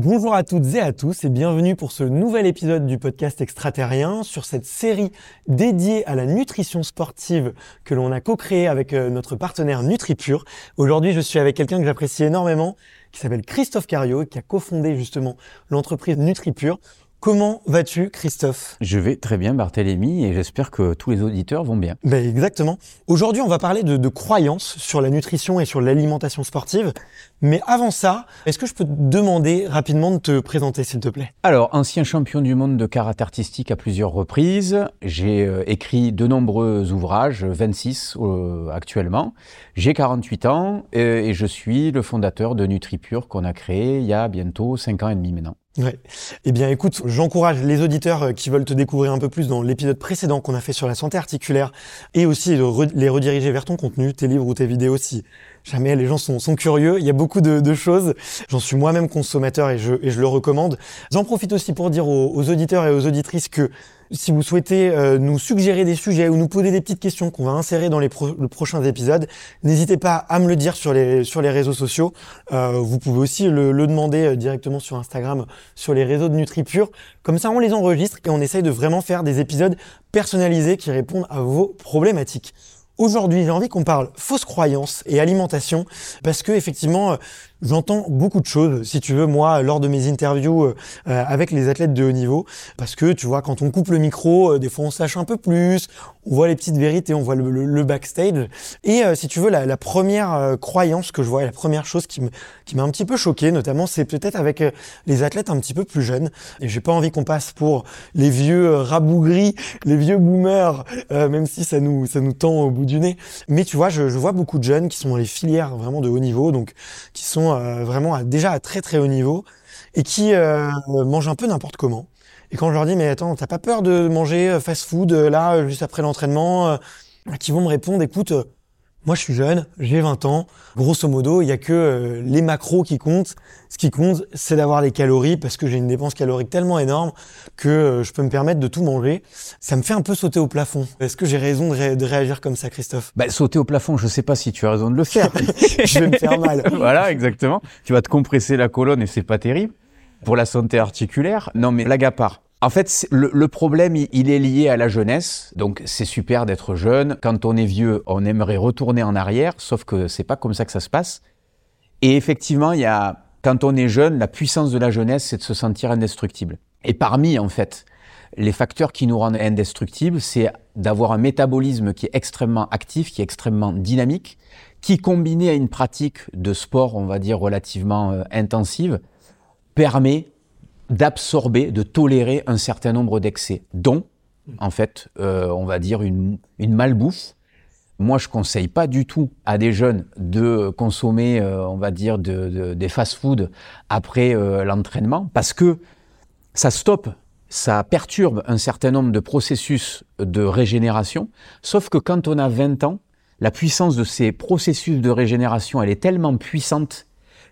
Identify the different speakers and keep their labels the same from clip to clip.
Speaker 1: Bonjour à toutes et à tous et bienvenue pour ce nouvel épisode du podcast extraterrien sur cette série dédiée à la nutrition sportive que l'on a co-créée avec euh, notre partenaire NutriPure. Aujourd'hui, je suis avec quelqu'un que j'apprécie énormément qui s'appelle Christophe Cario qui a cofondé justement l'entreprise NutriPure. Comment vas-tu, Christophe?
Speaker 2: Je vais très bien, Barthélémy, et j'espère que tous les auditeurs vont bien.
Speaker 1: Ben exactement. Aujourd'hui, on va parler de, de croyances sur la nutrition et sur l'alimentation sportive. Mais avant ça, est-ce que je peux te demander rapidement de te présenter, s'il te plaît?
Speaker 2: Alors, ancien champion du monde de karaté artistique à plusieurs reprises, j'ai euh, écrit de nombreux ouvrages, 26 euh, actuellement. J'ai 48 ans et, et je suis le fondateur de NutriPure qu'on a créé il y a bientôt 5 ans et demi maintenant.
Speaker 1: Ouais. Eh bien, écoute, j'encourage les auditeurs euh, qui veulent te découvrir un peu plus dans l'épisode précédent qu'on a fait sur la santé articulaire et aussi de les rediriger vers ton contenu, tes livres ou tes vidéos si jamais les gens sont, curieux. Il y a beaucoup de, choses. J'en suis moi-même consommateur et je, le recommande. J'en profite aussi pour dire aux, auditeurs et aux auditrices que si vous souhaitez euh, nous suggérer des sujets ou nous poser des petites questions qu'on va insérer dans les, pro- les prochains épisodes, n'hésitez pas à me le dire sur les, sur les réseaux sociaux. Euh, vous pouvez aussi le, le demander euh, directement sur Instagram, sur les réseaux de NutriPure. Comme ça, on les enregistre et on essaye de vraiment faire des épisodes personnalisés qui répondent à vos problématiques. Aujourd'hui, j'ai envie qu'on parle fausses croyances et alimentation parce que effectivement, euh, j'entends beaucoup de choses. Si tu veux, moi, lors de mes interviews euh, euh, avec les athlètes de haut niveau, parce que tu vois, quand on coupe le micro, euh, des fois on sache un peu plus, on voit les petites vérités, on voit le, backstage. Et si tu veux, la, première croyance que je vois, la première chose qui m'a un petit peu choqué, notamment, c'est peut-être avec les athlètes un petit peu plus jeunes. Et j'ai pas envie qu'on passe pour les vieux rabougris, les vieux boomers, même si ça nous ça nous tend au bout du nez. Mais tu vois, je vois beaucoup de jeunes qui sont dans les filières vraiment de haut niveau, donc qui sont euh, vraiment à- déjà à très très haut niveau et qui euh, mangent un peu n'importe comment. Et quand je leur dis mais attends, t'as pas peur de manger euh, fast-food euh, là euh, juste après l'entraînement, euh, qui vont me répondre écoute. Moi, je suis jeune, j'ai 20 ans. Grosso modo, il y a que euh, les macros qui comptent. Ce qui compte, c'est d'avoir les calories parce que j'ai une dépense calorique tellement énorme que euh, je peux me permettre de tout manger. Ça me fait un peu sauter au plafond. Est-ce que j'ai raison de, ré- de réagir comme ça, Christophe?
Speaker 2: Bah, sauter au plafond, je sais pas si tu as raison de le faire.
Speaker 1: Je vais me faire mal.
Speaker 2: voilà, exactement. Tu vas te compresser la colonne et c'est pas terrible. Pour la santé articulaire, non mais blague à part. En fait, le, le problème, il, il est lié à la jeunesse. Donc, c'est super d'être jeune. Quand on est vieux, on aimerait retourner en arrière, sauf que c'est pas comme ça que ça se passe. Et effectivement, il y a, quand on est jeune, la puissance de la jeunesse, c'est de se sentir indestructible. Et parmi, en fait, les facteurs qui nous rendent indestructibles, c'est d'avoir un métabolisme qui est extrêmement actif, qui est extrêmement dynamique, qui, combiné à une pratique de sport, on va dire, relativement euh, intensive, permet d'absorber, de tolérer un certain nombre d'excès, dont, en fait, euh, on va dire une, une malbouffe. Moi, je conseille pas du tout à des jeunes de consommer, euh, on va dire, de, de- des fast-foods après euh, l'entraînement, parce que ça stoppe, ça perturbe un certain nombre de processus de régénération. Sauf que quand on a 20 ans, la puissance de ces processus de régénération, elle est tellement puissante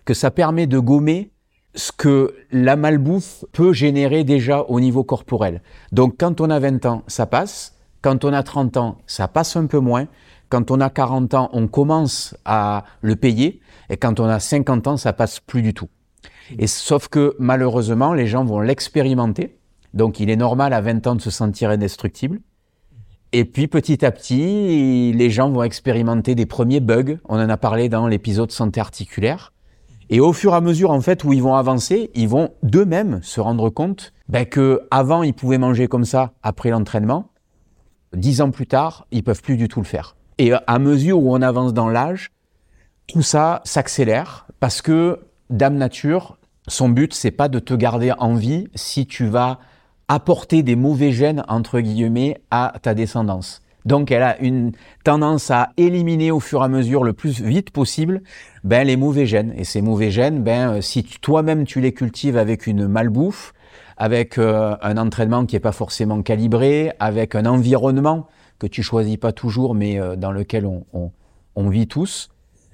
Speaker 2: que ça permet de gommer ce que la malbouffe peut générer déjà au niveau corporel. Donc quand on a 20 ans, ça passe. Quand on a 30 ans, ça passe un peu moins. Quand on a 40 ans, on commence à le payer. Et quand on a 50 ans, ça passe plus du tout. Et sauf que malheureusement, les gens vont l'expérimenter. Donc il est normal à 20 ans de se sentir indestructible. Et puis petit à petit, les gens vont expérimenter des premiers bugs. On en a parlé dans l'épisode santé articulaire. Et au fur et à mesure, en fait, où ils vont avancer, ils vont d'eux-mêmes se rendre compte ben, que avant ils pouvaient manger comme ça après l'entraînement. Dix ans plus tard, ils peuvent plus du tout le faire. Et à mesure où on avance dans l'âge, tout ça s'accélère parce que Dame Nature, son but, c'est pas de te garder en vie si tu vas apporter des mauvais gènes, entre guillemets, à ta descendance. Donc, elle a une tendance à éliminer au fur et à mesure, le plus vite possible, ben, les mauvais gènes. Et ces mauvais gènes, ben, euh, si toi-même tu les cultives avec une malbouffe, avec euh, un entraînement qui n'est pas forcément calibré, avec un environnement que tu choisis pas toujours, mais euh, dans lequel on, on- on vit tous,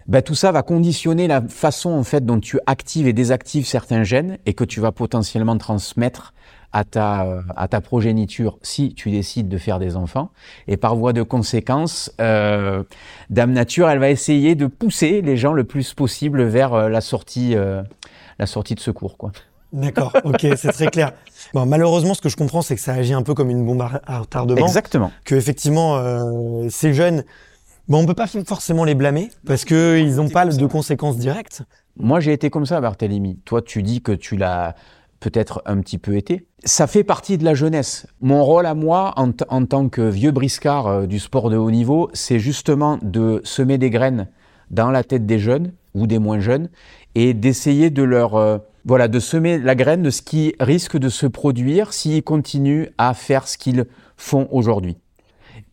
Speaker 2: ben, tout ça va conditionner la façon en fait dont tu actives et désactives certains gènes et que tu vas potentiellement transmettre à ta, euh, à ta progéniture si tu décides de faire des enfants. Et par voie de conséquence, euh, Dame Nature, elle va essayer de pousser les gens le plus possible vers euh, la sortie, euh, la sortie de secours, quoi.
Speaker 1: D'accord, ok, c'est très clair. Bon, malheureusement, ce que je comprends, c'est que ça agit un peu comme une bombe à retardement.
Speaker 2: Exactement.
Speaker 1: Que effectivement, euh, ces jeunes, bon, on peut pas forcément les blâmer parce que ils n'ont pas de conséquences directes.
Speaker 2: Moi, j'ai été comme ça, Barthélemy. Toi, tu dis que tu l'as peut-être un petit peu été. Ça fait partie de la jeunesse. Mon rôle à moi, en, tant que vieux briscard euh, du sport de haut niveau, c'est justement de semer des graines dans la tête des jeunes ou des moins jeunes et d'essayer de leur euh, voilà de semer la graine de ce qui risque de se produire s'ils continuent à faire ce qu'ils font aujourd'hui.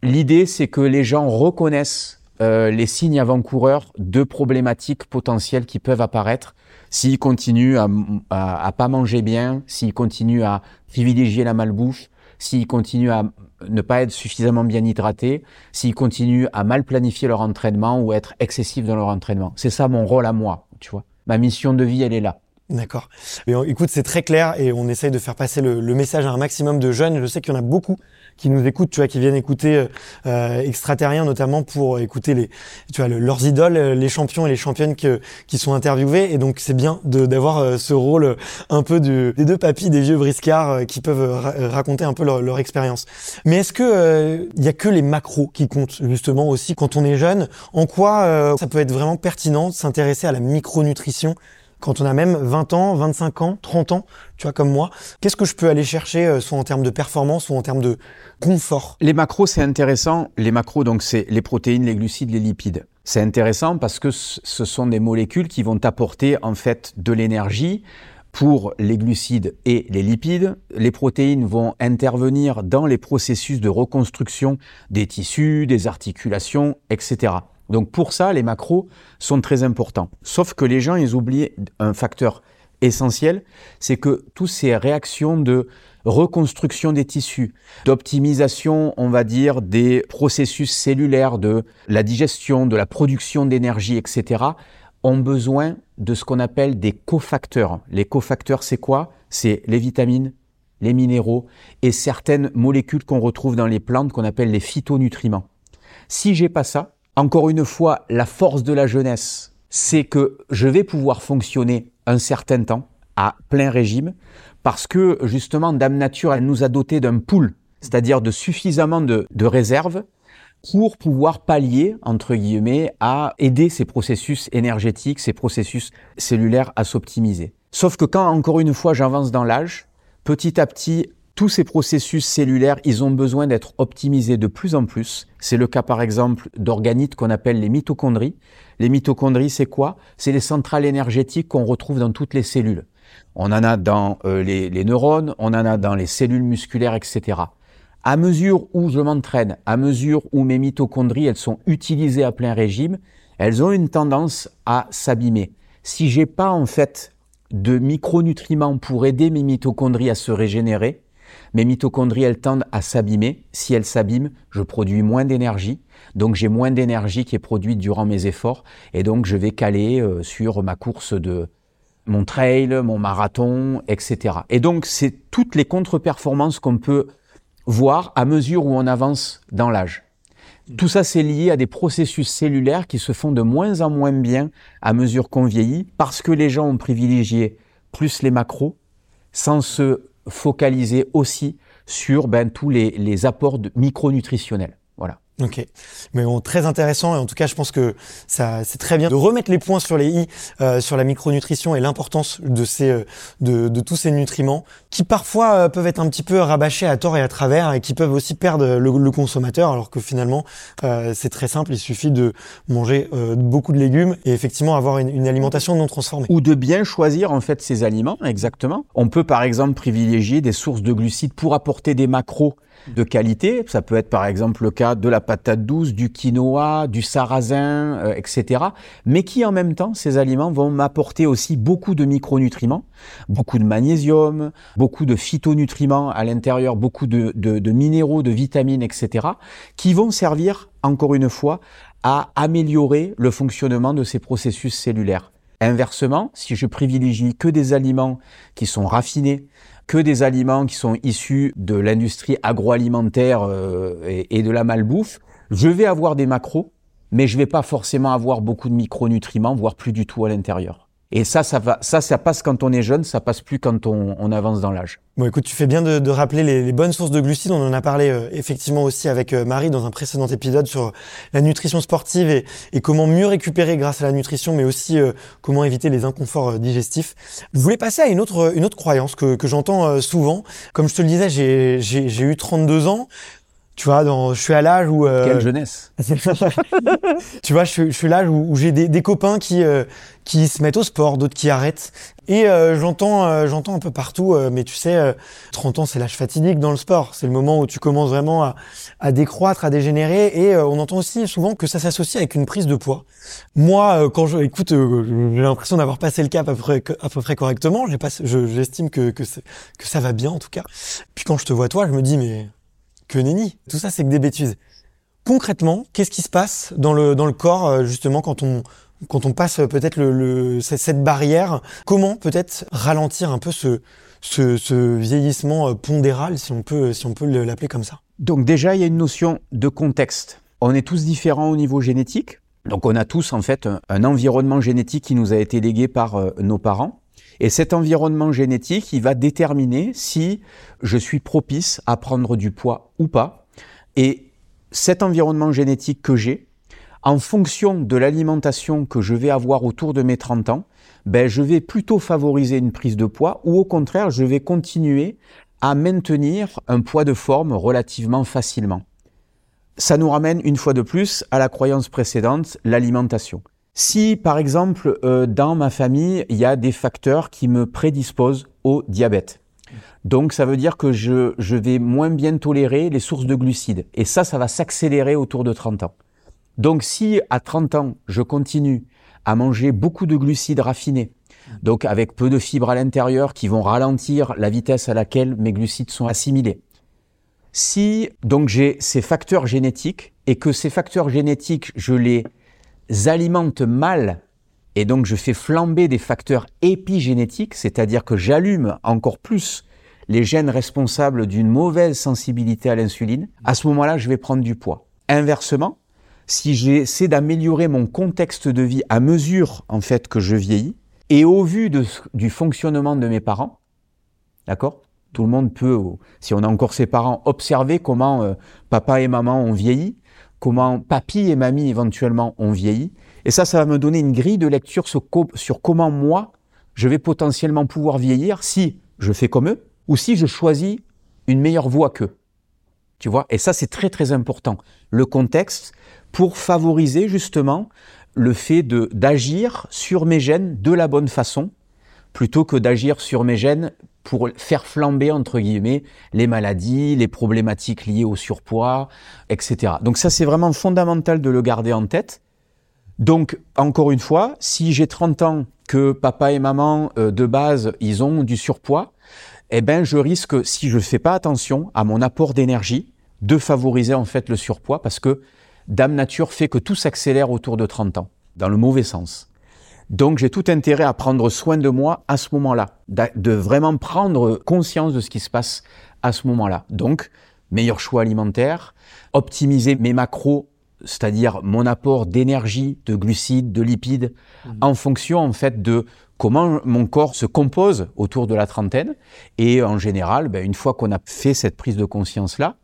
Speaker 2: L'idée c'est que les gens reconnaissent euh, les signes avant-coureurs de problématiques potentielles qui peuvent apparaître s'ils continuent à, à, à, pas manger bien, s'ils continuent à privilégier la malbouffe, s'ils continuent à ne pas être suffisamment bien hydratés, s'ils continuent à mal planifier leur entraînement ou être excessifs dans leur entraînement. C'est ça mon rôle à moi, tu vois. Ma mission de vie, elle est là.
Speaker 1: D'accord. Écoute, c'est très clair et on essaye de faire passer le, le, message à un maximum de jeunes. Je sais qu'il y en a beaucoup qui nous écoutent, tu vois, qui viennent écouter euh, euh extraterriens notamment pour écouter les, tu vois, leurs idoles, euh, les champions et les championnes que, qui sont interviewés. Et donc c'est bien d'avoir euh, ce rôle un peu du, des deux papis, des vieux briscards qui peuvent raconter un peu leur, leur expérience. Mais est-ce que il y a que les macros qui comptent justement aussi quand on est jeune? En quoi ça peut être vraiment pertinent de s'intéresser à la micronutrition? Quand on a même 20 ans, 25 ans, 30 ans, tu vois, comme moi, qu'est-ce que je peux aller chercher, euh, soit en termes de performance ou en termes de confort?
Speaker 2: Les macros, c'est intéressant. Les macros, donc, c'est les protéines, les glucides, les lipides. C'est intéressant parce que ce sont des molécules qui vont apporter, en fait, de l'énergie pour les glucides et les lipides. Les protéines vont intervenir dans les processus de reconstruction des tissus, des articulations, etc. Donc pour ça, les macros sont très importants. Sauf que les gens, ils oublient un facteur essentiel, c'est que toutes ces réactions de reconstruction des tissus, d'optimisation, on va dire, des processus cellulaires, de la digestion, de la production d'énergie, etc., ont besoin de ce qu'on appelle des cofacteurs. Les cofacteurs, c'est quoi? C'est les vitamines, les minéraux et certaines molécules qu'on retrouve dans les plantes qu'on appelle les phytonutriments. Si j'ai pas ça, encore une fois, la force de la jeunesse, c'est que je vais pouvoir fonctionner un certain temps à plein régime parce que justement Dame Nature, elle nous a doté d'un pool, c'est-à-dire de suffisamment de, de réserves pour pouvoir pallier, entre guillemets, à aider ces processus énergétiques, ces processus cellulaires à s'optimiser. Sauf que quand, encore une fois, j'avance dans l'âge, petit à petit, tous ces processus cellulaires, ils ont besoin d'être optimisés de plus en plus. C'est le cas par exemple d'organites qu'on appelle les mitochondries. Les mitochondries, c'est quoi? C'est les centrales énergétiques qu'on retrouve dans toutes les cellules. On en a dans euh, les, les, neurones, on en a dans les cellules musculaires, etc. À mesure où je m'entraîne, à mesure où mes mitochondries, elles sont utilisées à plein régime, elles ont une tendance à s'abîmer. Si j'ai pas en fait de micronutriments pour aider mes mitochondries à se régénérer, mes mitochondries, elles tendent à s'abîmer. Si elles s'abîment, je produis moins d'énergie. Donc j'ai moins d'énergie qui est produite durant mes efforts. Et donc je vais caler euh, sur ma course de mon trail, mon marathon, etc. Et donc c'est toutes les contre-performances qu'on peut voir à mesure où on avance dans l'âge. Tout ça, c'est lié à des processus cellulaires qui se font de moins en moins bien à mesure qu'on vieillit parce que les gens ont privilégié plus les macros sans se focaliser aussi sur ben, tous les, les apports micronutritionnels. Voilà.
Speaker 1: Ok, mais bon, très intéressant. Et en tout cas je pense que ça c'est très bien de remettre les points sur les i euh, sur la micronutrition et l'importance de ces euh, de, de, tous ces nutriments qui parfois euh, peuvent être un petit peu rabâchés à tort et à travers et qui peuvent aussi perdre le, le consommateur alors que finalement euh, c'est très simple. Il suffit de manger euh, beaucoup de légumes et effectivement avoir une, une, alimentation non transformée.
Speaker 2: Ou de bien choisir en fait ces aliments exactement. On peut par exemple privilégier des sources de glucides pour apporter des macros de qualité. Ça peut être par exemple le cas de la patate douce, du quinoa, du sarrasin, euh, etc. Mais qui en même temps, ces aliments vont m'apporter aussi beaucoup de micronutriments, beaucoup de magnésium, beaucoup de phytonutriments à l'intérieur, beaucoup de, de, de minéraux, de vitamines, etc. qui vont servir, encore une fois, à améliorer le fonctionnement de ces processus cellulaires. Inversement, si je privilégie que des aliments qui sont raffinés, que des aliments qui sont issus de l'industrie agroalimentaire euh, et, de la malbouffe, je vais avoir des macros, mais je vais pas forcément avoir beaucoup de micronutriments, voire plus du tout à l'intérieur. Et ça, ça va, ça, ça passe quand on est jeune, ça passe plus quand on, avance dans l'âge.
Speaker 1: Bon, écoute, tu fais bien de, de rappeler les, les, bonnes sources de glucides. On en a parlé euh, effectivement aussi avec euh, Marie dans un précédent épisode sur la nutrition sportive et, et comment mieux récupérer grâce à la nutrition, mais aussi euh, comment éviter les inconforts digestifs. Je voulais passer à une autre, une autre croyance que, que j'entends souvent. Comme je te le disais, j'ai eu 32 ans. Tu vois, dans, je suis à l'âge où...
Speaker 2: Euh, Quelle jeunesse
Speaker 1: Tu vois, je, je suis à l'âge où, où j'ai des, des, copains qui, euh, qui se mettent au sport, d'autres qui arrêtent. Et euh, j'entends euh, j'entends un peu partout, euh, mais tu sais, 30 ans, c'est l'âge fatidique dans le sport. C'est le moment où tu commences vraiment à, à décroître, à dégénérer. Et on entend aussi souvent que ça s'associe avec une prise de poids. Moi, quand je... Écoute, j'ai l'impression d'avoir passé le cap à peu près, à peu près correctement. J'estime que, que, que ça va bien, en tout cas. Puis quand je te vois toi, je me dis, mais que. Tout ça, c'est que des bêtises. Concrètement, qu'est-ce qui se passe dans le, dans le corps, euh, justement, quand on, quand on passe peut-être le, le, cette barrière? Comment peut-être ralentir un peu ce, ce, vieillissement euh, pondéral, si on peut, si peut l'appeler comme ça?
Speaker 2: Donc déjà, il y a une notion de contexte. On est tous différents au niveau génétique. Donc on a tous en fait un, environnement génétique qui nous a été légué par euh, nos parents. Et cet environnement génétique, il va déterminer si je suis propice à prendre du poids ou pas. Et cet environnement génétique que j'ai, en fonction de l'alimentation que je vais avoir autour de mes 30 ans, ben, je vais plutôt favoriser une prise de poids ou au contraire, je vais continuer à maintenir un poids de forme relativement facilement. Ça nous ramène une fois de plus à la croyance précédente, l'alimentation. Si, par exemple, euh, dans ma famille, il y a des facteurs qui me prédisposent au diabète, donc ça veut dire que je, je vais moins bien tolérer les sources de glucides. Et ça, ça va s'accélérer autour de 30 ans. Donc si à 30 ans, je continue à manger beaucoup de glucides raffinés, donc avec peu de fibres à l'intérieur qui vont ralentir la vitesse à laquelle mes glucides sont assimilés. Si donc j'ai ces facteurs génétiques et que ces facteurs génétiques, je les alimente mal et donc je fais flamber des facteurs épigénétiques, c'est-à-dire que j'allume encore plus les gènes responsables d'une mauvaise sensibilité à l'insuline, à ce moment-là, je vais prendre du poids. Inversement, si j'essaie d'améliorer mon contexte de vie à mesure en fait que je vieillis et au vu du fonctionnement de mes parents, d'accord Tout le monde peut, si on a encore ses parents, observer comment euh, papa et maman ont vieilli, comment papy et mamie éventuellement ont vieilli. Et ça, ça va me donner une grille de lecture sur, sur comment moi, je vais potentiellement pouvoir vieillir si je fais comme eux ou si je choisis une meilleure voie qu'eux. Tu vois? Et ça, c'est très très important. Le contexte pour favoriser justement le fait d'agir sur mes gènes de la bonne façon plutôt que d'agir sur mes gènes pour faire flamber, entre guillemets, les maladies, les problématiques liées au surpoids, etc. Donc ça, c'est vraiment fondamental de le garder en tête. Donc, encore une fois, si j'ai 30 ans, que papa et maman, euh, de base, ils ont du surpoids, eh ben, je risque, si je ne fais pas attention à mon apport d'énergie, de favoriser en fait le surpoids parce que Dame Nature fait que tout s'accélère autour de 30 ans, dans le mauvais sens. Donc j'ai tout intérêt à prendre soin de moi à ce moment-là, de vraiment prendre conscience de ce qui se passe à ce moment-là. Donc, meilleur choix alimentaire, optimiser mes macros, c'est-à-dire mon apport d'énergie, de glucides, de lipides, mmh. en fonction en fait de comment mon corps se compose autour de la trentaine. Et en général, ben, une fois qu'on a fait cette prise de conscience-là,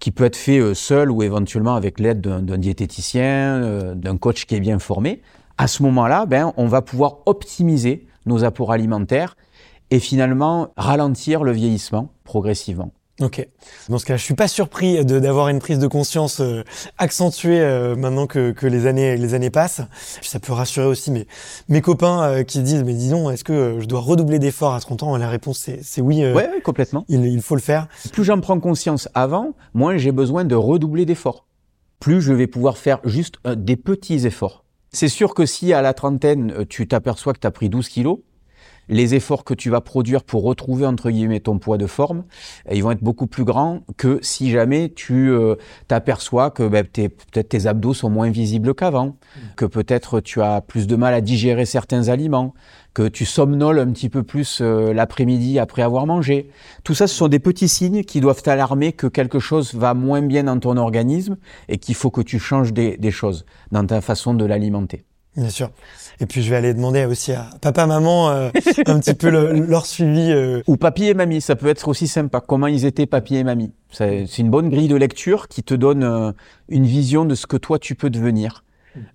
Speaker 2: qui peut être fait euh, seul ou éventuellement avec l'aide d'un diététicien, euh, d'un coach qui est bien formé, à ce moment-là, ben, on va pouvoir optimiser nos apports alimentaires et finalement ralentir le vieillissement progressivement.
Speaker 1: Ok. Dans ce cas, je suis pas surpris d'avoir une prise de conscience euh, accentuée euh, maintenant que, que, les années les années passent. Ça peut rassurer aussi mes mes copains euh, qui disent mais disons est-ce que je dois redoubler d'efforts à 30 ans? La réponse c'est oui.
Speaker 2: ouais, complètement.
Speaker 1: Il, il faut le faire.
Speaker 2: Plus j'en prends conscience avant, moins j'ai besoin de redoubler d'efforts. Plus je vais pouvoir faire juste des petits efforts. C'est sûr que si à la trentaine, euh, tu t'aperçois que tu as pris 12 kilos, les efforts que tu vas produire pour retrouver entre guillemets ton poids de forme, ils vont être beaucoup plus grands que si jamais tu euh, t'aperçois que ben, peut-être tes abdos sont moins visibles qu'avant, mmh. que peut-être tu as plus de mal à digérer certains aliments, que tu somnoles un petit peu plus euh, l'après-midi après avoir mangé. Tout ça, ce sont des petits signes qui doivent t'alarmer que quelque chose va moins bien dans ton organisme et qu'il faut que tu changes des, des choses dans ta façon de l'alimenter.
Speaker 1: Bien sûr. Et puis je vais aller demander aussi à papa, maman euh, un petit peu leur suivi. Euh.
Speaker 2: Ou papy et mamie, ça peut être aussi sympa. Comment ils étaient papy et mamie? C'est une bonne grille de lecture qui te donne euh, une vision de ce que toi tu peux devenir.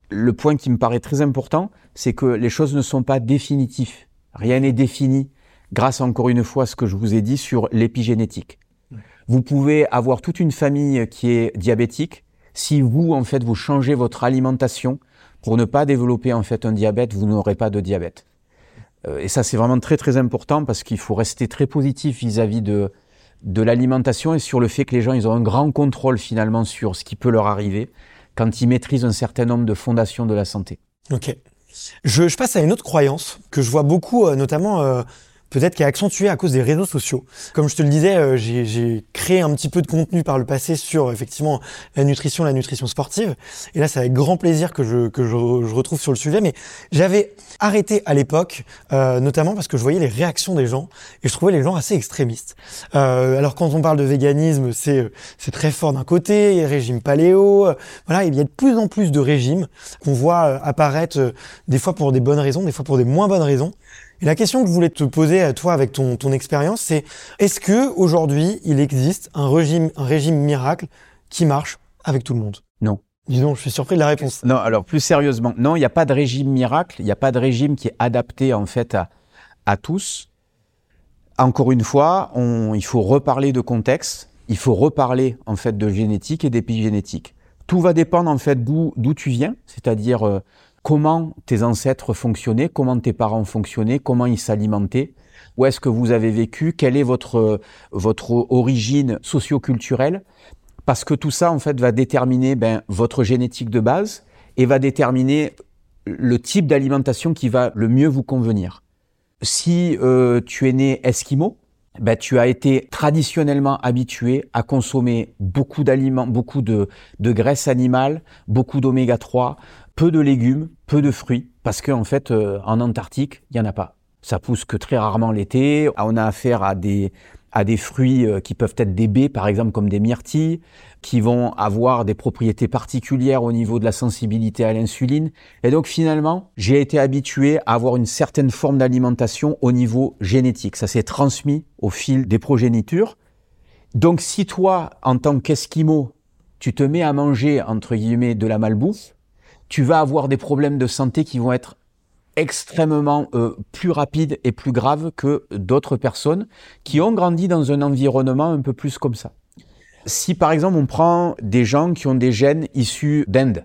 Speaker 2: Le point qui me paraît très important, c'est que les choses ne sont pas définitives. Rien n'est défini grâce encore une fois à ce que je vous ai dit sur l'épigénétique. Vous pouvez avoir toute une famille qui est diabétique. Si vous, en fait, vous changez votre alimentation, pour ne pas développer en fait un diabète, vous n'aurez pas de diabète. Euh, et ça, c'est vraiment très très important parce qu'il faut rester très positif vis-à-vis de, de l'alimentation et sur le fait que les gens, ils ont un grand contrôle finalement sur ce qui peut leur arriver quand ils maîtrisent un certain nombre de fondations de la santé.
Speaker 1: Ok. Je, passe à une autre croyance que je vois beaucoup, euh, notamment euh, peut-être qui est accentué à cause des réseaux sociaux. Comme je te le disais, euh, j'ai créé un petit peu de contenu par le passé sur effectivement la nutrition, la nutrition sportive. Et là, c'est avec grand plaisir que je, que je, retrouve sur le sujet. Mais j'avais arrêté à l'époque, euh, notamment parce que je voyais les réactions des gens et je trouvais les gens assez extrémistes. Euh, alors quand on parle de véganisme, c'est c'est très fort d'un côté, régime paléo. voilà, il y a de plus en plus de régimes qu'on voit apparaître des fois pour des bonnes raisons, des fois pour des moins bonnes raisons. Et la question que je voulais te poser à toi avec ton, ton expérience, c'est est-ce que aujourd'hui il existe un régime, un régime miracle qui marche avec tout le monde?
Speaker 2: Non.
Speaker 1: Dis donc, je suis surpris de la réponse.
Speaker 2: Non, alors plus sérieusement, non, il n'y a pas de régime miracle, il n'y a pas de régime qui est adapté en fait à, à tous. Encore une fois, on, il faut reparler de contexte, il faut reparler en fait de génétique et d'épigénétique. Tout va dépendre en fait d'où tu viens, c'est-à-dire euh, comment tes ancêtres fonctionnaient, comment tes parents fonctionnaient, comment ils s'alimentaient, où est-ce que vous avez vécu, quelle est votre, votre origine socio-culturelle, parce que tout ça, en fait, va déterminer ben, votre génétique de base et va déterminer le type d'alimentation qui va le mieux vous convenir. Si euh, tu es né esquimau, ben, tu as été traditionnellement habitué à consommer beaucoup d'aliments, beaucoup de, de graisse animale, beaucoup d'oméga 3, peu de légumes, peu de fruits, parce qu'en en fait, euh, en Antarctique, il n'y en a pas. Ça pousse que très rarement l'été. On a affaire à des, à des fruits euh, qui peuvent être des baies, par exemple, comme des myrtilles, qui vont avoir des propriétés particulières au niveau de la sensibilité à l'insuline. Et donc, finalement, j'ai été habitué à avoir une certaine forme d'alimentation au niveau génétique. Ça s'est transmis au fil des progénitures. Donc, si toi, en tant qu'esquimau, tu te mets à manger, entre guillemets, de la malbouffe, tu vas avoir des problèmes de santé qui vont être extrêmement euh, plus rapides et plus graves que d'autres personnes qui ont grandi dans un environnement un peu plus comme ça. Si par exemple on prend des gens qui ont des gènes issus d'Inde,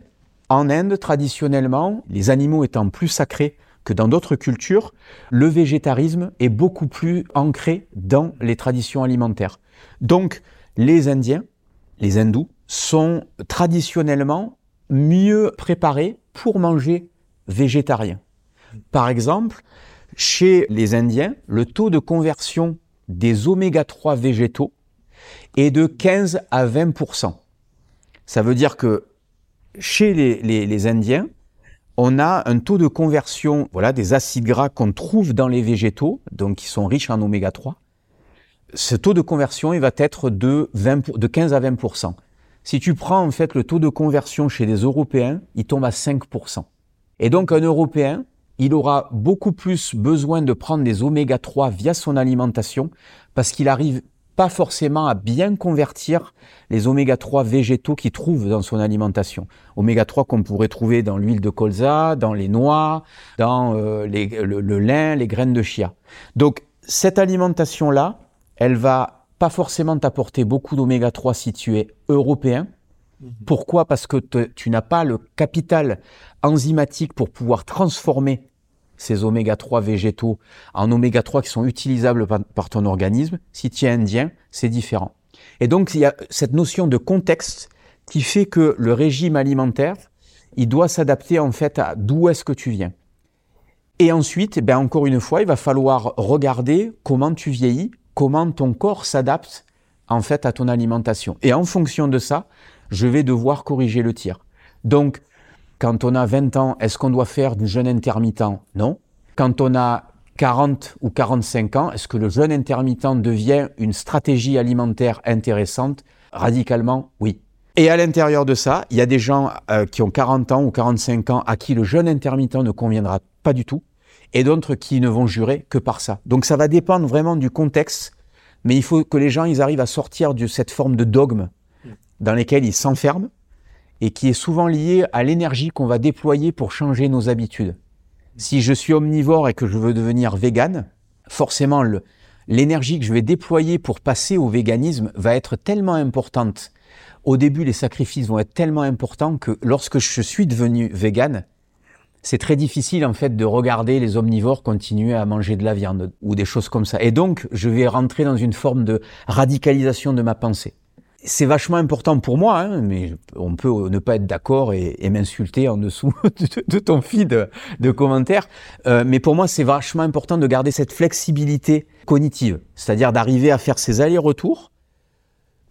Speaker 2: en Inde traditionnellement, les animaux étant plus sacrés que dans d'autres cultures, le végétarisme est beaucoup plus ancré dans les traditions alimentaires. Donc les Indiens, les hindous, sont traditionnellement mieux préparés pour manger végétarien. Par exemple, chez les Indiens, le taux de conversion des oméga 3 végétaux est de 15 à 20% Ça veut dire que chez les, Indiens, on a un taux de conversion voilà, des acides gras qu'on trouve dans les végétaux, donc qui sont riches en oméga 3. Ce taux de conversion il va être de, 20, de 15 à 20 si tu prends en fait le taux de conversion chez les Européens, il tombe à 5%. Et donc un Européen, il aura beaucoup plus besoin de prendre des oméga 3 via son alimentation parce qu'il arrive pas forcément à bien convertir les oméga 3 végétaux qu'il trouve dans son alimentation. Oméga 3 qu'on pourrait trouver dans l'huile de colza, dans les noix, dans euh, le, le lin, les graines de chia. Donc cette alimentation-là, elle va pas forcément t'apporter beaucoup d'oméga 3 si tu es européen. Mhm. Pourquoi? Parce que tu n'as pas le capital enzymatique pour pouvoir transformer ces oméga 3 végétaux en oméga 3 qui sont utilisables par, ton organisme. Si tu es indien, c'est différent. Et donc, il y a cette notion de contexte qui fait que le régime alimentaire, il doit s'adapter en fait à d'où est-ce que tu viens. Et ensuite, ben encore une fois, il va falloir regarder comment tu vieillis, comment ton corps s'adapte en fait à ton alimentation. Et en fonction de ça, je vais devoir corriger le tir. Donc, quand on a 20 ans, est-ce qu'on doit faire du jeûne intermittent? Non. Quand on a 40 ou 45 ans, est-ce que le jeûne intermittent devient une stratégie alimentaire intéressante? Radicalement, oui. Et à l'intérieur de ça, il y a des gens euh, qui ont 40 ans ou 45 ans à qui le jeûne intermittent ne conviendra pas du tout, et d'autres qui ne vont jurer que par ça. Donc ça va dépendre vraiment du contexte, mais il faut que les gens ils arrivent à sortir de cette forme de dogme dans lesquels ils s'enferment et qui est souvent lié à l'énergie qu'on va déployer pour changer nos habitudes. Si je suis omnivore et que je veux devenir vegan, forcément l'énergie que je vais déployer pour passer au véganisme va être tellement importante au début, les sacrifices vont être tellement importants que lorsque je suis devenu vegan, c'est très difficile en fait de regarder les omnivores continuer à manger de la viande ou des choses comme ça. Et donc, je vais rentrer dans une forme de radicalisation de ma pensée. C'est vachement important pour moi, hein, mais on peut ne pas être d'accord et, m'insulter en dessous de, ton feed de, commentaires. Euh, mais pour moi, c'est vachement important de garder cette flexibilité cognitive, c'est-à-dire d'arriver à faire ces allers-retours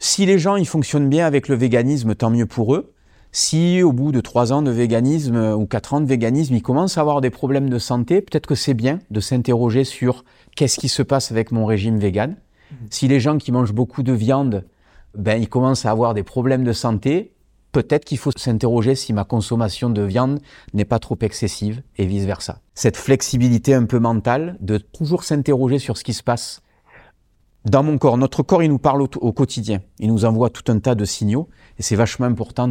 Speaker 2: si les gens ils fonctionnent bien avec le véganisme, tant mieux pour eux. Si au bout de trois ans de véganisme euh, ou quatre ans de véganisme, ils commencent à avoir des problèmes de santé, peut-être que c'est bien de s'interroger sur qu'est-ce qui se passe avec mon régime vegan. Mhm. Si les gens qui mangent beaucoup de viande, ben ils commencent à avoir des problèmes de santé, peut-être qu'il faut s'interroger si ma consommation de viande n'est pas trop excessive et vice versa. Cette flexibilité un peu mentale de toujours s'interroger sur ce qui se passe dans mon corps. Notre corps, il nous parle au, quotidien. Il nous envoie tout un tas de signaux. Et c'est vachement important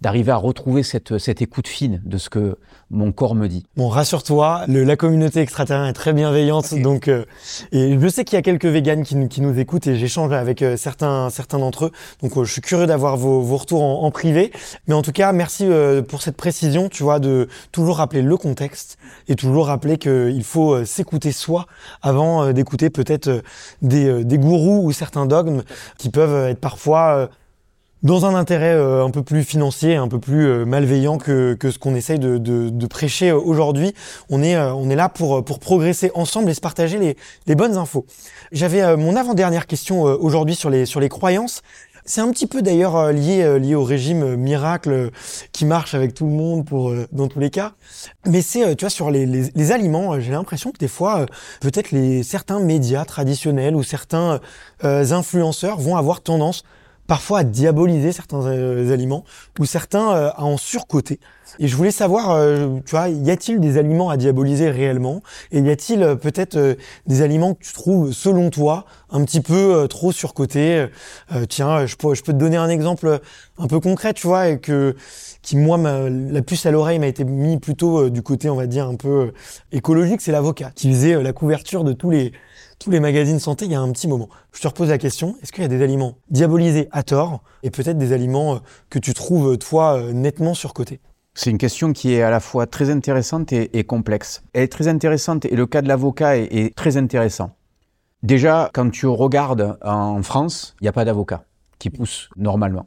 Speaker 2: d'arriver à retrouver cette, cette écoute fine de ce que mon corps me dit.
Speaker 1: Bon, rassure-toi, la communauté extraterrestre est très bienveillante. Donc, euh, et je sais qu'il y a quelques véganes qui, qui, nous écoutent et j'échange avec euh, certains, certains d'entre eux. Donc, euh, je suis curieux d'avoir vos, vos retours en, en, privé. Mais en tout cas, merci pour cette précision, tu vois, de toujours rappeler le contexte et toujours rappeler qu'il faut s'écouter soi avant d'écouter peut-être des, des gourous ou certains dogmes qui peuvent être parfois dans un intérêt euh, un peu plus financier, un peu plus euh, malveillant que, ce qu'on essaye de, prêcher euh, aujourd'hui. On est, là pour, progresser ensemble et se partager les, bonnes infos. J'avais mon avant-dernière question aujourd'hui sur les croyances. C'est un petit peu d'ailleurs lié, lié au régime miracle qui marche avec tout le monde pour, dans tous les cas. Mais c'est, tu vois, sur les, les, les aliments, j'ai l'impression que des fois, peut-être les, certains médias traditionnels ou certains influenceurs vont avoir tendance parfois à diaboliser certains euh, aliments ou certains euh, à en surcoter. Et je voulais savoir, euh, tu vois, y a-t-il des aliments à diaboliser réellement Et y a-t-il peut-être des aliments que tu trouves, selon toi, un petit peu trop surcotés Tiens, je peux, je peux te donner un exemple un peu concret, tu vois, et que qui moi, la puce à l'oreille m'a été mis plutôt du côté, on va dire, un peu écologique, c'est l'avocat, qui faisait la couverture de tous les tous les magazines santé il y a un petit moment. Je te repose la question, est-ce qu'il y a des aliments diabolisés à tort et peut-être des aliments euh, que tu trouves, toi, euh, nettement surcotés?
Speaker 2: C'est une question qui est à la fois très intéressante et, complexe. Elle est très intéressante et le cas de l'avocat est, très intéressant. Déjà, quand tu regardes en France, il n'y a pas d'avocat qui pousse normalement.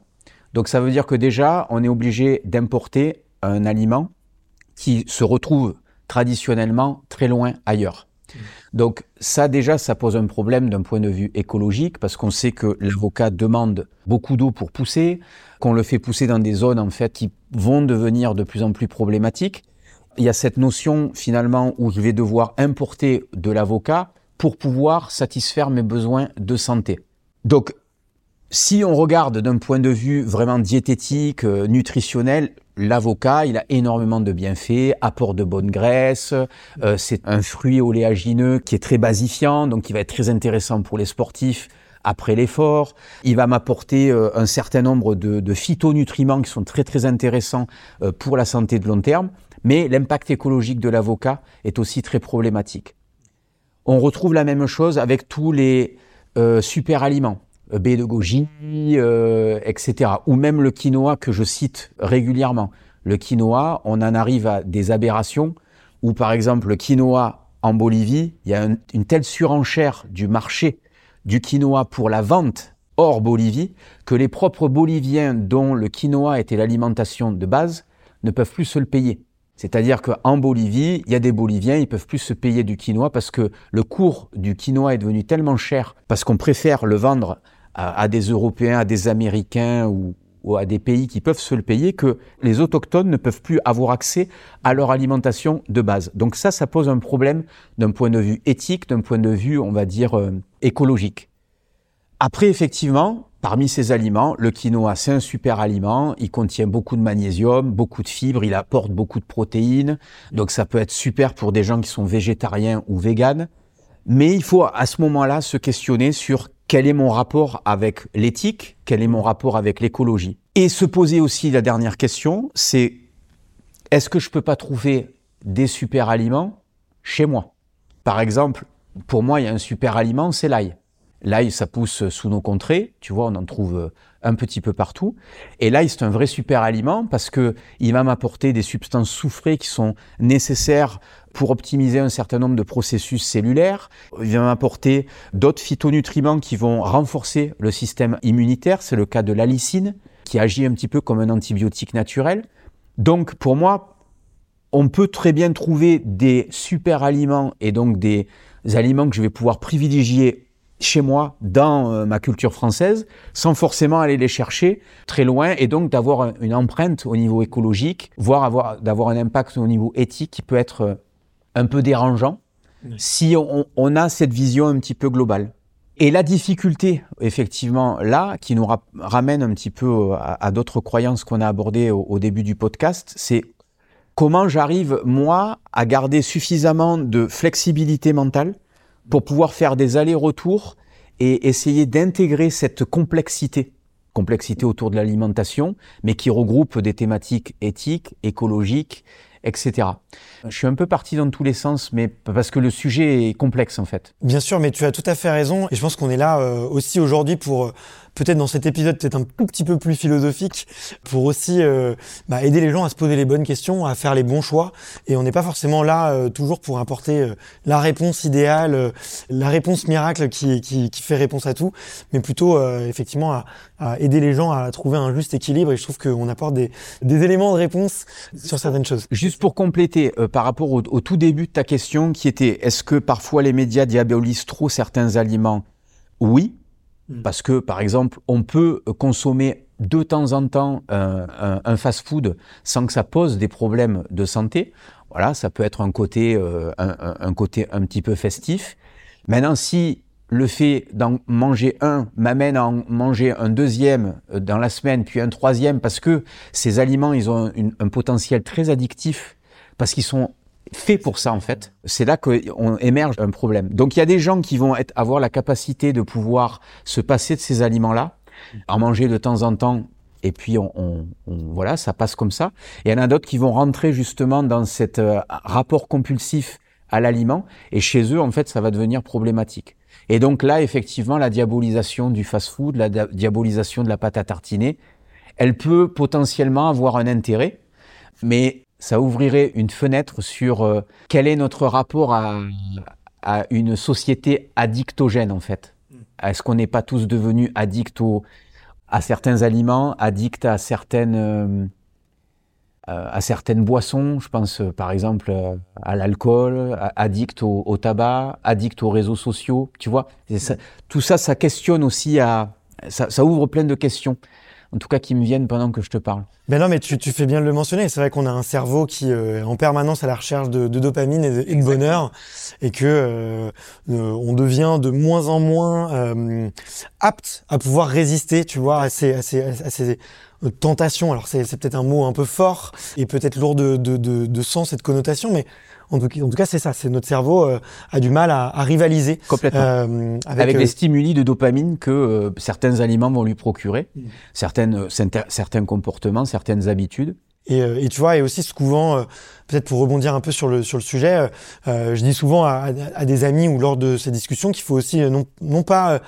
Speaker 2: Donc ça veut dire que déjà, on est obligé d'importer un aliment qui se retrouve traditionnellement très loin ailleurs. Donc ça déjà, ça pose un problème d'un point de vue écologique parce qu'on sait que l'avocat demande beaucoup d'eau pour pousser, qu'on le fait pousser dans des zones en fait qui vont devenir de plus en plus problématiques. Il y a cette notion finalement où je vais devoir importer de l'avocat pour pouvoir satisfaire mes besoins de santé. Donc si on regarde d'un point de vue vraiment diététique, euh, nutritionnel, L'avocat, il a énormément de bienfaits, apport de bonne graisse, euh, c'est un fruit oléagineux qui est très basifiant, donc qui va être très intéressant pour les sportifs après l'effort. Il va m'apporter euh, un certain nombre de, phytonutriments qui sont très très intéressants euh, pour la santé de long terme, mais l'impact écologique de l'avocat est aussi très problématique. On retrouve la même chose avec tous les super aliments. Euh, baie de goji, euh, etc. Ou même le quinoa que je cite régulièrement. Le quinoa, on en arrive à des aberrations où, par exemple, le quinoa en Bolivie, il y a une telle surenchère du marché du quinoa pour la vente hors Bolivie que les propres Boliviens dont le quinoa était l'alimentation de base ne peuvent plus se le payer. C'est-à-dire qu'en Bolivie, il y a des Boliviens, ils peuvent plus se payer du quinoa parce que le cours du quinoa est devenu tellement cher parce qu'on préfère le vendre à, des Européens, à des Américains ou, à des pays qui peuvent se le payer que les autochtones ne peuvent plus avoir accès à leur alimentation de base. Donc ça, ça pose un problème d'un point de vue éthique, d'un point de vue, on va dire, euh, écologique. Après, effectivement, Parmi ces aliments, le quinoa, c'est un super aliment. Il contient beaucoup de magnésium, beaucoup de fibres, il apporte beaucoup de protéines. Donc ça peut être super pour des gens qui sont végétariens ou véganes. Mais il faut à ce moment-là se questionner sur quel est mon rapport avec l'éthique, quel est mon rapport avec l'écologie. Et se poser aussi la dernière question, c'est est-ce que je peux pas trouver des super aliments chez moi? Par exemple, pour moi, il y a un super aliment, c'est l'ail. L'ail, ça pousse sous nos contrées, tu vois, on en trouve un petit peu partout. Et l'ail, c'est un vrai super aliment parce que il va m'apporter des substances soufrées qui sont nécessaires pour optimiser un certain nombre de processus cellulaires. Il va m'apporter d'autres phytonutriments qui vont renforcer le système immunitaire. C'est le cas de l'alicine, qui agit un petit peu comme un antibiotique naturel. Donc, pour moi, on peut très bien trouver des super aliments et donc des aliments que je vais pouvoir privilégier chez moi, dans euh, ma culture française, sans forcément aller les chercher très loin, et donc d'avoir une empreinte au niveau écologique, voire avoir, d'avoir un impact au niveau éthique qui peut être euh, un peu dérangeant si on, a cette vision un petit peu globale. Et la difficulté, effectivement, là, qui nous ramène un petit peu euh, à, d'autres croyances qu'on a abordées au, début du podcast, c'est comment j'arrive, moi, à garder suffisamment de flexibilité mentale pour pouvoir faire des allers-retours et essayer d'intégrer cette complexité, complexité autour de l'alimentation, mais qui regroupe des thématiques éthiques, écologiques, etc. Je suis un peu parti dans tous les sens, mais parce que le sujet est complexe en fait.
Speaker 1: Bien sûr, mais tu as tout à fait raison, et je pense qu'on est là euh, aussi aujourd'hui pour euh, peut-être dans cet épisode peut-être un tout petit peu plus philosophique pour aussi euh, bah, aider les gens à se poser les bonnes questions, à faire les bons choix. Et on n'est pas forcément là euh, toujours pour apporter la réponse idéale, la réponse miracle qui, qui, qui, fait réponse à tout, mais plutôt effectivement à, à, aider les gens à trouver un juste équilibre. Et je trouve qu'on apporte des, des, éléments de réponse sur certaines choses.
Speaker 2: Juste pour compléter par rapport au, au tout début de ta question qui était est-ce que parfois les médias diabolisent trop certains aliments? Oui, Mm. Parce que, par exemple, on peut consommer de temps en temps un, fast-food sans que ça pose des problèmes de santé. Voilà, ça peut être un côté, euh, un, côté un petit peu festif. Maintenant, si le fait d'en manger un m'amène à en manger un deuxième euh, dans la semaine, puis un troisième, parce que ces aliments, ils ont un potentiel très addictif, parce qu'ils sont fait pour ça en fait. C'est là qu'on émerge un problème. Donc il y a des gens qui vont être, avoir la capacité de pouvoir se passer de ces aliments-là, en manger de temps en temps, et puis on, on, voilà, ça passe comme ça. Et il y en a d'autres qui vont rentrer justement dans cet euh, rapport compulsif à l'aliment, et chez eux en fait ça va devenir problématique. Et donc là effectivement la diabolisation du fast-food, la diabolisation de la pâte à tartiner, elle peut potentiellement avoir un intérêt, mais ça ouvrirait une fenêtre sur euh, quel est notre rapport à, à, une société addictogène en fait. Mm. Est-ce qu'on n'est pas tous devenus addicts à certains aliments, addicts à certaines euh, à certaines boissons, je pense euh, par exemple à l'alcool, addicts au, au, tabac, addicts aux réseaux sociaux, tu vois? Ça, tout ça, ça questionne aussi à, ça, ça ouvre plein de questions en tout cas qui me viennent pendant que je te parle.
Speaker 1: Ben non, mais tu, tu fais bien de le mentionner. C'est vrai qu'on a un cerveau qui euh, est en permanence à la recherche de, de dopamine et de, bonheur, et que euh, euh, on devient de moins en moins euh, apte à pouvoir résister, tu vois, à ces, à ces, à ces tentations. Alors c'est peut-être un mot un peu fort et peut-être lourd de, de, de, de sens et de connotation, mais en tout, cas, c'est ça. C'est notre cerveau euh, a du mal à, à rivaliser
Speaker 2: complètement euh, avec, les euh, stimuli de dopamine que certains aliments vont lui procurer, mm. certaines, certains comportements, certaines habitudes.
Speaker 1: Et, et, tu vois, et aussi souvent, peut-être pour rebondir un peu sur le sur le sujet, je dis souvent à, à, des amis ou lors de ces discussions qu'il faut aussi non, non pas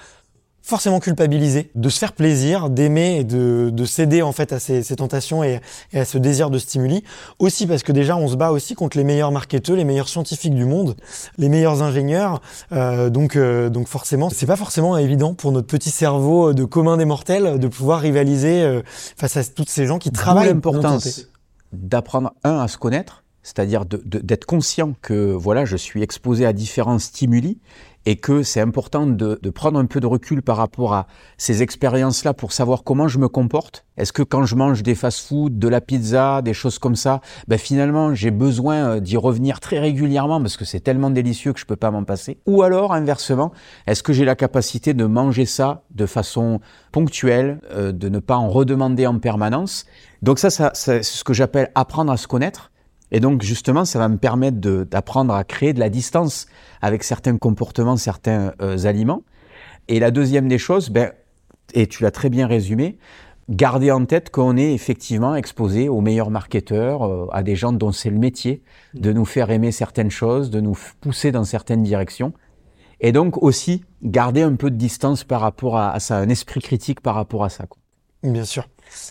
Speaker 1: forcément culpabiliser, de se faire plaisir, d'aimer et de, de, céder en fait à ces, ces tentations et, et, à ce désir de stimuli. Aussi parce que déjà on se bat aussi contre les meilleurs marketeurs, les meilleurs scientifiques du monde, les meilleurs ingénieurs. Euh, donc euh, donc forcément c'est pas forcément évident pour notre petit cerveau de commun des mortels de pouvoir rivaliser euh, face à toutes ces gens qui travaillent.
Speaker 2: L'importance d'apprendre un à se connaître, c'est-à-dire d'être conscient que voilà je suis exposé à différents stimuli et que c'est important de, de, prendre un peu de recul par rapport à ces expériences-là pour savoir comment je me comporte. Est-ce que quand je mange des fast-foods, de la pizza, des choses comme ça, ben finalement j'ai besoin euh, d'y revenir très régulièrement parce que c'est tellement délicieux que je peux pas m'en passer? Ou alors inversement, est-ce que j'ai la capacité de manger ça de façon ponctuelle, euh, de ne pas en redemander en permanence? Donc ça, ça c'est ce que j'appelle apprendre à se connaître. Et donc justement, ça va me permettre d'apprendre à créer de la distance avec certains comportements, certains euh, aliments. Et la deuxième des choses, ben, et tu l'as très bien résumé, garder en tête qu'on est effectivement exposé aux meilleurs marketeurs, euh, à des gens dont c'est le métier, de nous faire aimer certaines choses, de nous pousser dans certaines directions. Et donc aussi garder un peu de distance par rapport à, ça, un esprit critique par rapport à ça.
Speaker 1: Bien sûr.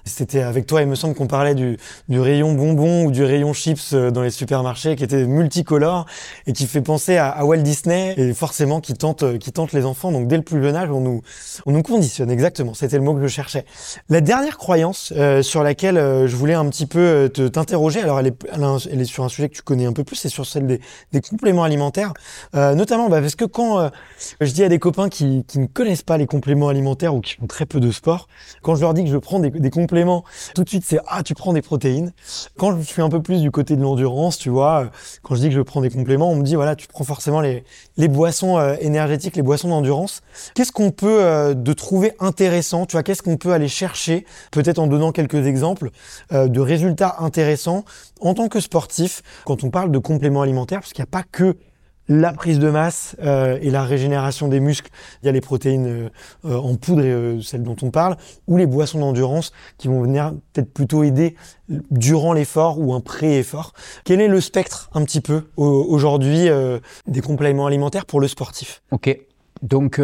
Speaker 1: C'était avec toi, il me semble qu'on parlait du, du, rayon bonbons ou du rayon chips euh, dans les supermarchés qui était multicolore et qui fait penser à, à, Walt Disney et forcément qui tente, euh, qui tente les enfants. Donc dès le plus jeune âge, on nous, on nous conditionne exactement. C'était le mot que je cherchais. La dernière croyance euh, sur laquelle euh, je voulais un petit peu te, t'interroger, alors elle est, elle est sur un sujet que tu connais un peu plus, c'est sur celle des, des compléments alimentaires, euh, notamment bah, parce que quand je dis à des copains qui, qui ne connaissent pas les compléments alimentaires ou qui font très peu de sport, quand je leur dis que je prends des, des compléments, tout de suite c'est ah tu prends des protéines. Quand je suis un peu plus du côté de l'endurance, tu vois, quand je dis que je prends des compléments, on me dit voilà tu prends forcément les, boissons euh, énergétiques, les boissons d'endurance. Qu'est-ce qu'on peut euh, de trouver intéressant, tu vois, qu'est-ce qu'on peut aller chercher, peut-être en donnant quelques exemples euh, de résultats intéressants en tant que sportif quand on parle de compléments alimentaires, parce qu'il n'y a pas que la prise de masse euh, et la régénération des muscles. Il y a les protéines euh, euh en poudre, et, euh, celles dont on parle, ou les boissons d'endurance qui vont venir peut-être plutôt aider durant l'effort ou un pré-effort. Quel est le spectre un petit peu aujourd'hui euh, des compléments alimentaires pour le sportif?
Speaker 2: Ok, donc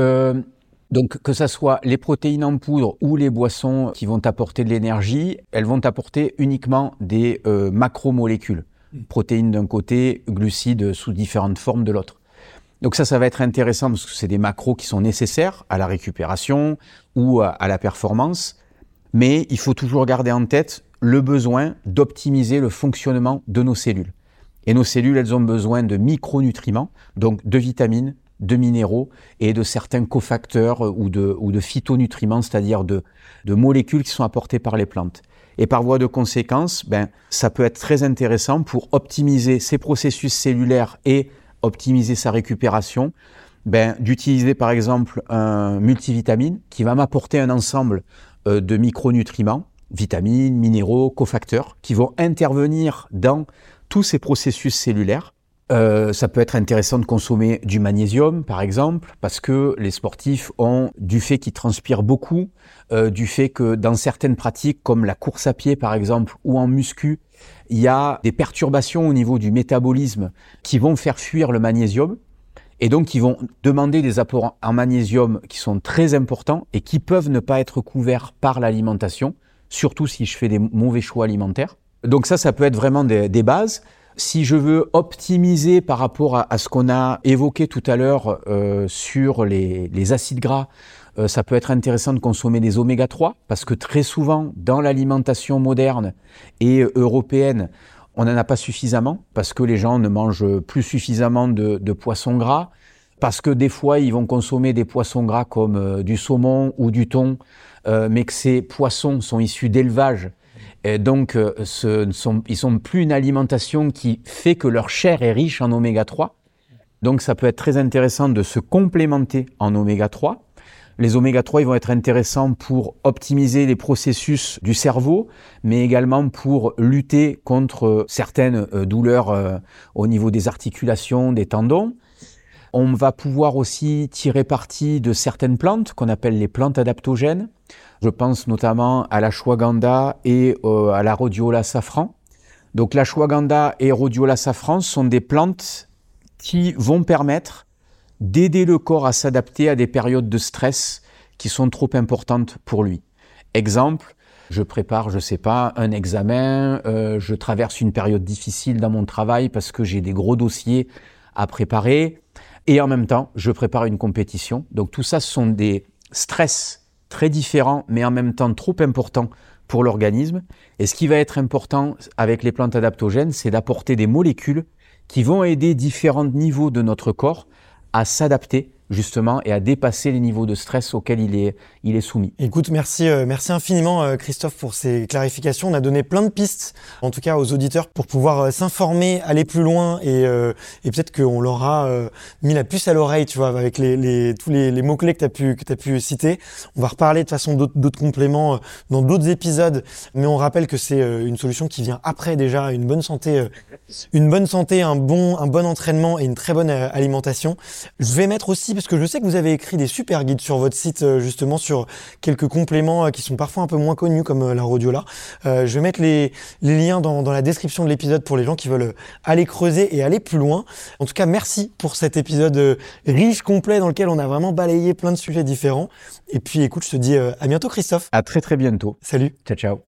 Speaker 2: donc que ça soit les protéines en poudre ou les boissons qui vont apporter de l'énergie, elles vont apporter uniquement des macromolécules protéines d'un côté, glucides sous différentes formes de l'autre. Donc ça, ça va être intéressant parce que c'est des macros qui sont nécessaires à la récupération ou à, la performance, mais il faut toujours garder en tête le besoin d'optimiser le fonctionnement de nos cellules. Et nos cellules, elles ont besoin de micronutriments, donc de vitamines, de minéraux et de certains cofacteurs ou de, ou de phytonutriments, c'est-à-dire de, de molécules qui sont apportées par les plantes. Et par voie de conséquence, ben, ça peut être très intéressant pour optimiser ces processus cellulaires et optimiser sa récupération, ben, d'utiliser par exemple un multivitamine qui va m'apporter un ensemble euh, de micronutriments, vitamines, minéraux, cofacteurs, qui vont intervenir dans tous ces processus cellulaires euh, ça peut être intéressant de consommer du magnésium, par exemple, parce que les sportifs ont, du fait qu'ils transpirent beaucoup, euh, du fait que dans certaines pratiques, comme la course à pied, par exemple, ou en muscu, il y a des perturbations au niveau du métabolisme qui vont faire fuir le magnésium, et donc qui vont demander des apports en magnésium qui sont très importants et qui peuvent ne pas être couverts par l'alimentation, surtout si je fais des mauvais choix alimentaires. Donc ça, ça peut être vraiment des, des bases si je veux optimiser par rapport à, ce qu'on a évoqué tout à l'heure euh, sur les, acides gras, euh, ça peut être intéressant de consommer des oméga 3 parce que très souvent dans l'alimentation moderne et européenne, on n'en a pas suffisamment parce que les gens ne mangent plus suffisamment de, de poissons gras, parce que des fois ils vont consommer des poissons gras comme euh, du saumon ou du thon, mais que ces poissons sont issus d'élevage et donc, euh, ce sont, ils sont plus une alimentation qui fait que leur chair est riche en oméga 3. Donc, ça peut être très intéressant de se complémenter en oméga 3. Les oméga 3, ils vont être intéressants pour optimiser les processus du cerveau, mais également pour lutter contre certaines euh, douleurs euh, au niveau des articulations, des tendons. On va pouvoir aussi tirer parti de certaines plantes qu'on appelle les plantes adaptogènes. Je pense notamment à la shwaganda et euh, à la rhodiola safran. Donc la shwaganda et rhodiola safran sont des plantes qui vont permettre d'aider le corps à s'adapter à des périodes de stress qui sont trop importantes pour lui. Exemple, je prépare, je sais pas, un examen, euh, je traverse une période difficile dans mon travail parce que j'ai des gros dossiers à préparer, et en même temps, je prépare une compétition. Donc tout ça, ce sont des stress très différents, mais en même temps trop importants pour l'organisme. Et ce qui va être important avec les plantes adaptogènes, c'est d'apporter des molécules qui vont aider différents niveaux de notre corps à s'adapter justement et à dépasser les niveaux de stress auxquels il est, il est soumis.
Speaker 1: Écoute, merci, euh, merci infiniment euh, Christophe pour ces clarifications. On a donné plein de pistes, en tout cas aux auditeurs, pour pouvoir euh, s'informer, aller plus loin et, et peut-être qu'on leur a mis la puce à l'oreille, tu vois, avec les, les tous les, les mots-clés que tu as, pu, que as pu citer. On va reparler de façon d'autres compléments dans d'autres épisodes, mais on rappelle que c'est une solution qui vient après déjà une bonne santé, une bonne santé, un bon, un bon entraînement et une très bonne alimentation. Je vais mettre aussi parce que je sais que vous avez écrit des super guides sur votre site euh, justement sur quelques compléments euh, qui sont parfois un peu moins connus comme euh, la rhodiola. je vais mettre les, liens dans, la description de l'épisode pour les gens qui veulent aller creuser et aller plus loin. En tout cas, merci pour cet épisode riche, complet, dans lequel on a vraiment balayé plein de sujets différents. Et puis écoute, je te dis à bientôt Christophe.
Speaker 2: À très très bientôt.
Speaker 1: Salut.
Speaker 2: Ciao ciao.